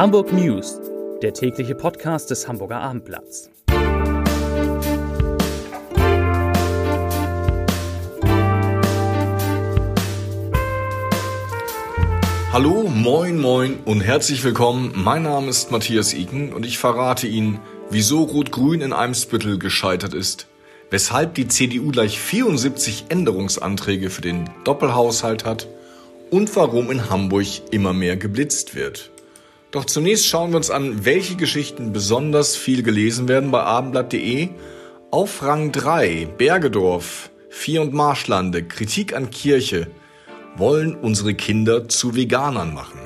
Hamburg News, der tägliche Podcast des Hamburger Abendblatts. Hallo, moin, moin und herzlich willkommen. Mein Name ist Matthias Iken und ich verrate Ihnen, wieso Rot-Grün in Eimsbüttel gescheitert ist, weshalb die CDU gleich 74 Änderungsanträge für den Doppelhaushalt hat und warum in Hamburg immer mehr geblitzt wird. Doch zunächst schauen wir uns an, welche Geschichten besonders viel gelesen werden bei abendblatt.de. Auf Rang 3 Bergedorf, Vier und Marschlande, Kritik an Kirche, wollen unsere Kinder zu Veganern machen.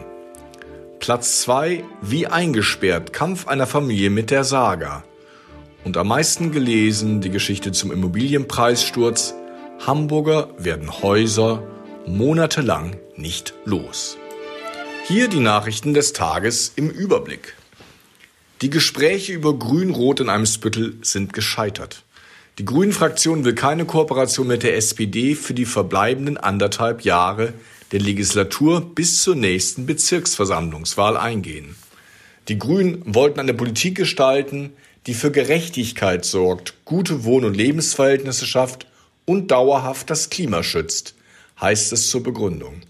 Platz 2 Wie eingesperrt, Kampf einer Familie mit der Saga. Und am meisten gelesen die Geschichte zum Immobilienpreissturz. Hamburger werden Häuser monatelang nicht los. Hier die Nachrichten des Tages im Überblick. Die Gespräche über Grün-Rot in einem Spüttel sind gescheitert. Die Grünen-Fraktion will keine Kooperation mit der SPD für die verbleibenden anderthalb Jahre der Legislatur bis zur nächsten Bezirksversammlungswahl eingehen. Die Grünen wollten eine Politik gestalten, die für Gerechtigkeit sorgt, gute Wohn- und Lebensverhältnisse schafft und dauerhaft das Klima schützt, heißt es zur Begründung.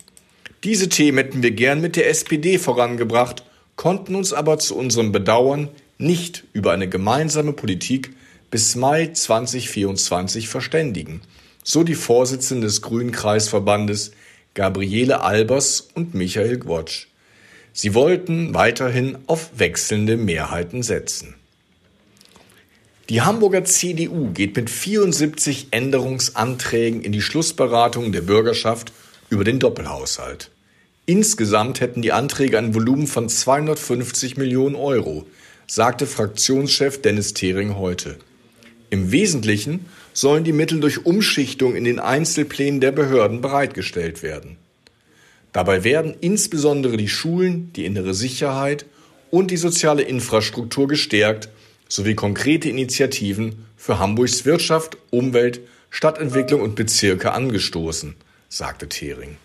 Diese Themen hätten wir gern mit der SPD vorangebracht, konnten uns aber zu unserem Bedauern nicht über eine gemeinsame Politik bis Mai 2024 verständigen, so die Vorsitzende des Grünen Kreisverbandes Gabriele Albers und Michael Gwotsch. Sie wollten weiterhin auf wechselnde Mehrheiten setzen. Die Hamburger CDU geht mit 74 Änderungsanträgen in die Schlussberatung der Bürgerschaft über den Doppelhaushalt. Insgesamt hätten die Anträge ein Volumen von 250 Millionen Euro, sagte Fraktionschef Dennis Thering heute. Im Wesentlichen sollen die Mittel durch Umschichtung in den Einzelplänen der Behörden bereitgestellt werden. Dabei werden insbesondere die Schulen, die innere Sicherheit und die soziale Infrastruktur gestärkt sowie konkrete Initiativen für Hamburgs Wirtschaft, Umwelt, Stadtentwicklung und Bezirke angestoßen, sagte Thering.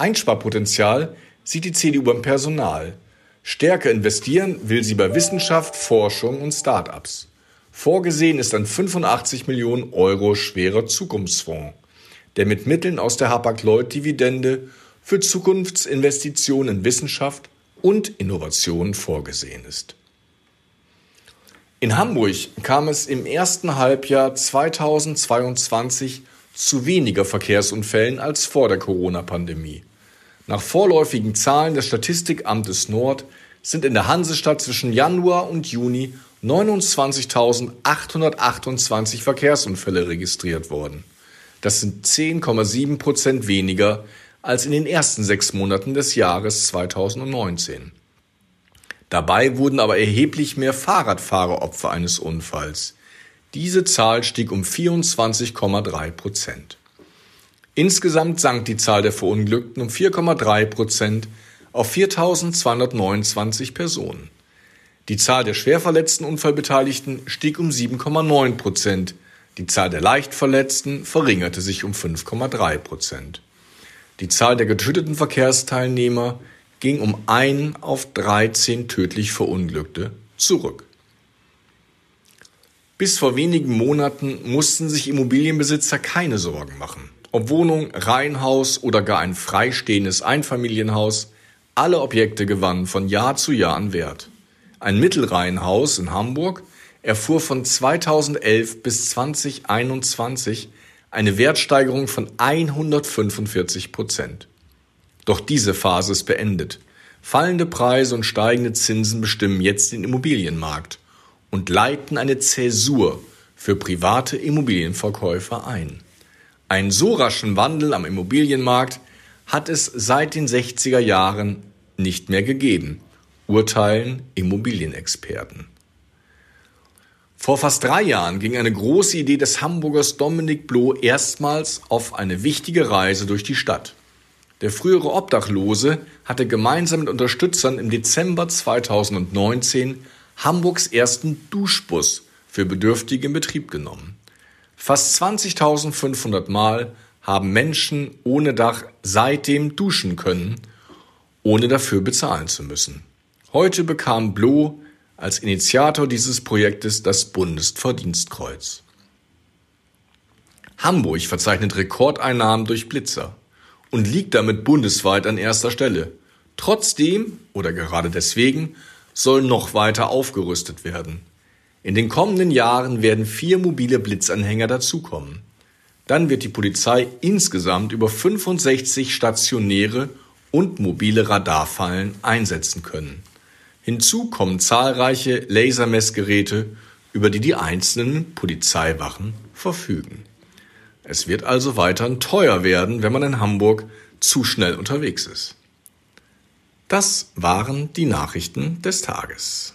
Einsparpotenzial sieht die CDU beim Personal. Stärker investieren will sie bei Wissenschaft, Forschung und Start-ups. Vorgesehen ist ein 85 Millionen Euro schwerer Zukunftsfonds, der mit Mitteln aus der Hapag-Lloyd-Dividende für Zukunftsinvestitionen in Wissenschaft und Innovation vorgesehen ist. In Hamburg kam es im ersten Halbjahr 2022 zu weniger Verkehrsunfällen als vor der Corona-Pandemie. Nach vorläufigen Zahlen des Statistikamtes Nord sind in der Hansestadt zwischen Januar und Juni 29.828 Verkehrsunfälle registriert worden. Das sind 10,7 Prozent weniger als in den ersten sechs Monaten des Jahres 2019. Dabei wurden aber erheblich mehr Fahrradfahrer Opfer eines Unfalls. Diese Zahl stieg um 24,3 Prozent. Insgesamt sank die Zahl der Verunglückten um 4,3 Prozent auf 4.229 Personen. Die Zahl der schwerverletzten Unfallbeteiligten stieg um 7,9 Prozent. Die Zahl der Leichtverletzten verringerte sich um 5,3 Prozent. Die Zahl der getöteten Verkehrsteilnehmer ging um ein auf 13 tödlich Verunglückte zurück. Bis vor wenigen Monaten mussten sich Immobilienbesitzer keine Sorgen machen. Ob Wohnung, Reihenhaus oder gar ein freistehendes Einfamilienhaus, alle Objekte gewannen von Jahr zu Jahr an Wert. Ein Mittelreihenhaus in Hamburg erfuhr von 2011 bis 2021 eine Wertsteigerung von 145 Prozent. Doch diese Phase ist beendet. Fallende Preise und steigende Zinsen bestimmen jetzt den Immobilienmarkt und leiten eine Zäsur für private Immobilienverkäufer ein. Einen so raschen Wandel am Immobilienmarkt hat es seit den 60er Jahren nicht mehr gegeben, urteilen Immobilienexperten. Vor fast drei Jahren ging eine große Idee des Hamburgers Dominik Bloh erstmals auf eine wichtige Reise durch die Stadt. Der frühere Obdachlose hatte gemeinsam mit Unterstützern im Dezember 2019 Hamburgs ersten Duschbus für Bedürftige in Betrieb genommen. Fast 20.500 Mal haben Menschen ohne Dach seitdem duschen können, ohne dafür bezahlen zu müssen. Heute bekam Bloh als Initiator dieses Projektes das Bundesverdienstkreuz. Hamburg verzeichnet Rekordeinnahmen durch Blitzer und liegt damit bundesweit an erster Stelle. Trotzdem oder gerade deswegen soll noch weiter aufgerüstet werden. In den kommenden Jahren werden vier mobile Blitzanhänger dazukommen. Dann wird die Polizei insgesamt über 65 stationäre und mobile Radarfallen einsetzen können. Hinzu kommen zahlreiche Lasermessgeräte, über die die einzelnen Polizeiwachen verfügen. Es wird also weiterhin teuer werden, wenn man in Hamburg zu schnell unterwegs ist. Das waren die Nachrichten des Tages.